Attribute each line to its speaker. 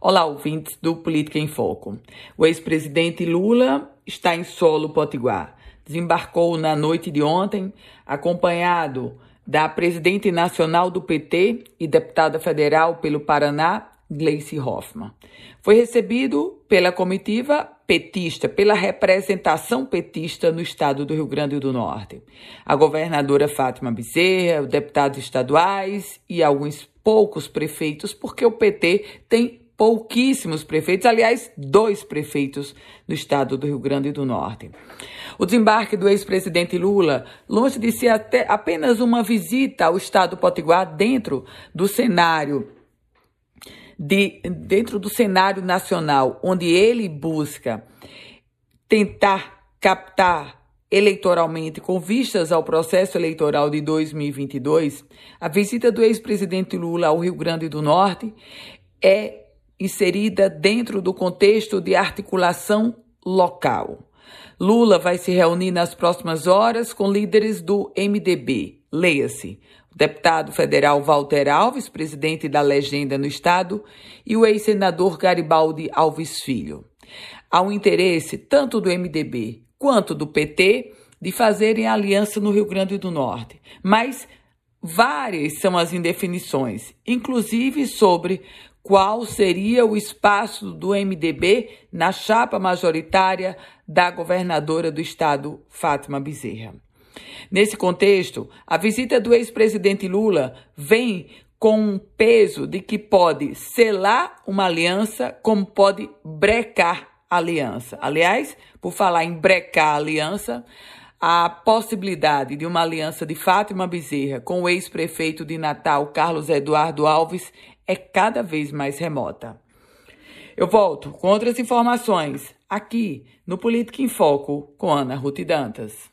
Speaker 1: Olá, ouvintes do Política em Foco. O ex-presidente Lula está em solo potiguar. Desembarcou na noite de ontem, acompanhado da presidente nacional do PT e deputada federal pelo Paraná, Gleice Hoffmann. Foi recebido pela comitiva petista, pela representação petista no estado do Rio Grande do Norte. A governadora Fátima Bezerra, deputados estaduais e alguns poucos prefeitos, porque o PT tem pouquíssimos prefeitos, aliás, dois prefeitos no estado do Rio Grande do Norte. O desembarque do ex-presidente Lula, longe de ser até apenas uma visita ao estado potiguar dentro do cenário de, dentro do cenário nacional, onde ele busca tentar captar eleitoralmente com vistas ao processo eleitoral de 2022, a visita do ex-presidente Lula ao Rio Grande do Norte é inserida dentro do contexto de articulação local. Lula vai se reunir nas próximas horas com líderes do MDB. Leia-se, deputado federal Walter Alves, presidente da legenda no estado, e o ex-senador Garibaldi Alves Filho. Há um interesse tanto do MDB quanto do PT de fazerem aliança no Rio Grande do Norte, mas várias são as indefinições, inclusive sobre qual seria o espaço do MDB na chapa majoritária da governadora do estado, Fátima Bezerra. Nesse contexto, a visita do ex-presidente Lula vem com um peso de que pode selar uma aliança, como pode brecar a aliança. Aliás, por falar em brecar a aliança, a possibilidade de uma aliança de Fátima Bezerra com o ex-prefeito de Natal, Carlos Eduardo Alves, é cada vez mais remota. Eu volto com outras informações aqui no Política em Foco com Ana Ruth Dantas.